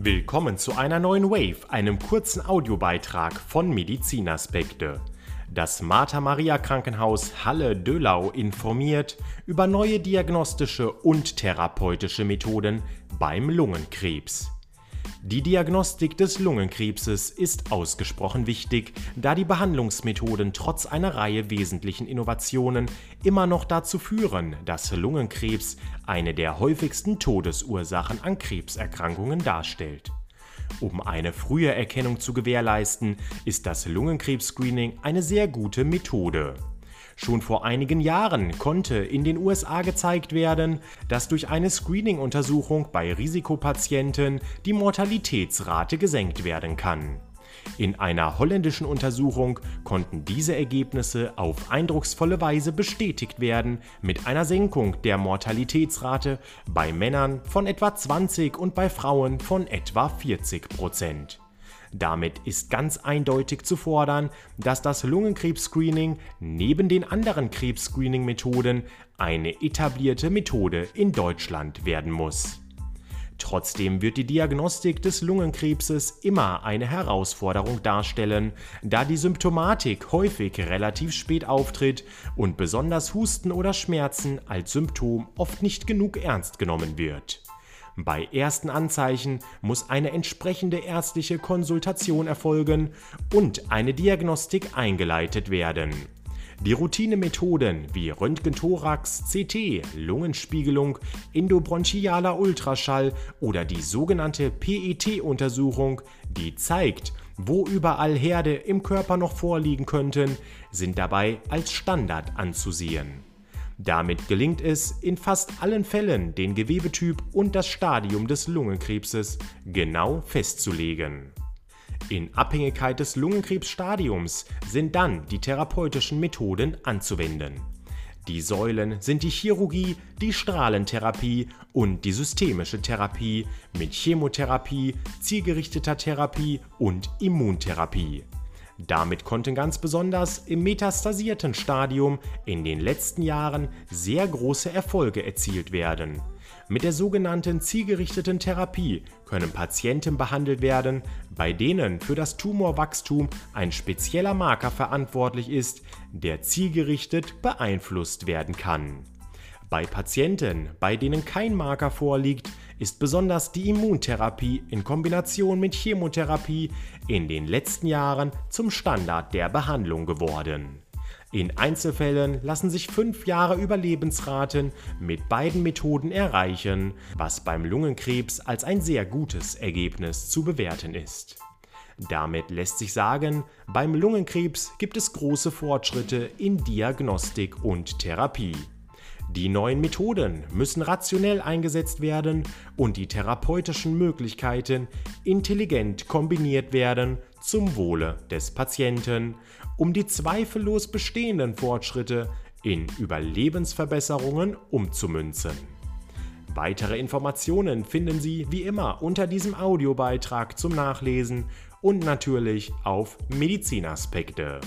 Willkommen zu einer neuen Wave, einem kurzen Audiobeitrag von Medizinaspekte. Das Martha Maria Krankenhaus Halle-Dölau informiert über neue diagnostische und therapeutische Methoden beim Lungenkrebs. Die Diagnostik des Lungenkrebses ist ausgesprochen wichtig, da die Behandlungsmethoden trotz einer Reihe wesentlichen Innovationen immer noch dazu führen, dass Lungenkrebs eine der häufigsten Todesursachen an Krebserkrankungen darstellt. Um eine frühe Erkennung zu gewährleisten, ist das Lungenkrebs-Screening eine sehr gute Methode. Schon vor einigen Jahren konnte in den USA gezeigt werden, dass durch eine Screening-Untersuchung bei Risikopatienten die Mortalitätsrate gesenkt werden kann. In einer holländischen Untersuchung konnten diese Ergebnisse auf eindrucksvolle Weise bestätigt werden, mit einer Senkung der Mortalitätsrate bei Männern von etwa 20 und bei Frauen von etwa 40 Prozent. Damit ist ganz eindeutig zu fordern, dass das Lungenkrebs-Screening neben den anderen Krebs-Screening-Methoden eine etablierte Methode in Deutschland werden muss. Trotzdem wird die Diagnostik des Lungenkrebses immer eine Herausforderung darstellen, da die Symptomatik häufig relativ spät auftritt und besonders Husten oder Schmerzen als Symptom oft nicht genug ernst genommen wird. Bei ersten Anzeichen muss eine entsprechende ärztliche Konsultation erfolgen und eine Diagnostik eingeleitet werden. Die Routinemethoden wie Röntgenthorax, CT, Lungenspiegelung, endobronchialer Ultraschall oder die sogenannte PET-Untersuchung, die zeigt, wo überall Herde im Körper noch vorliegen könnten, sind dabei als Standard anzusehen. Damit gelingt es in fast allen Fällen, den Gewebetyp und das Stadium des Lungenkrebses genau festzulegen. In Abhängigkeit des Lungenkrebsstadiums sind dann die therapeutischen Methoden anzuwenden. Die Säulen sind die Chirurgie, die Strahlentherapie und die systemische Therapie mit Chemotherapie, zielgerichteter Therapie und Immuntherapie. Damit konnten ganz besonders im metastasierten Stadium in den letzten Jahren sehr große Erfolge erzielt werden. Mit der sogenannten zielgerichteten Therapie können Patienten behandelt werden, bei denen für das Tumorwachstum ein spezieller Marker verantwortlich ist, der zielgerichtet beeinflusst werden kann. Bei Patienten, bei denen kein Marker vorliegt, ist besonders die Immuntherapie in Kombination mit Chemotherapie in den letzten Jahren zum Standard der Behandlung geworden. In Einzelfällen lassen sich fünf Jahre Überlebensraten mit beiden Methoden erreichen, was beim Lungenkrebs als ein sehr gutes Ergebnis zu bewerten ist. Damit lässt sich sagen, beim Lungenkrebs gibt es große Fortschritte in Diagnostik und Therapie. Die neuen Methoden müssen rationell eingesetzt werden und die therapeutischen Möglichkeiten intelligent kombiniert werden zum Wohle des Patienten, um die zweifellos bestehenden Fortschritte in Überlebensverbesserungen umzumünzen. Weitere Informationen finden Sie wie immer unter diesem Audiobeitrag zum Nachlesen und natürlich auf Medizinaspekte.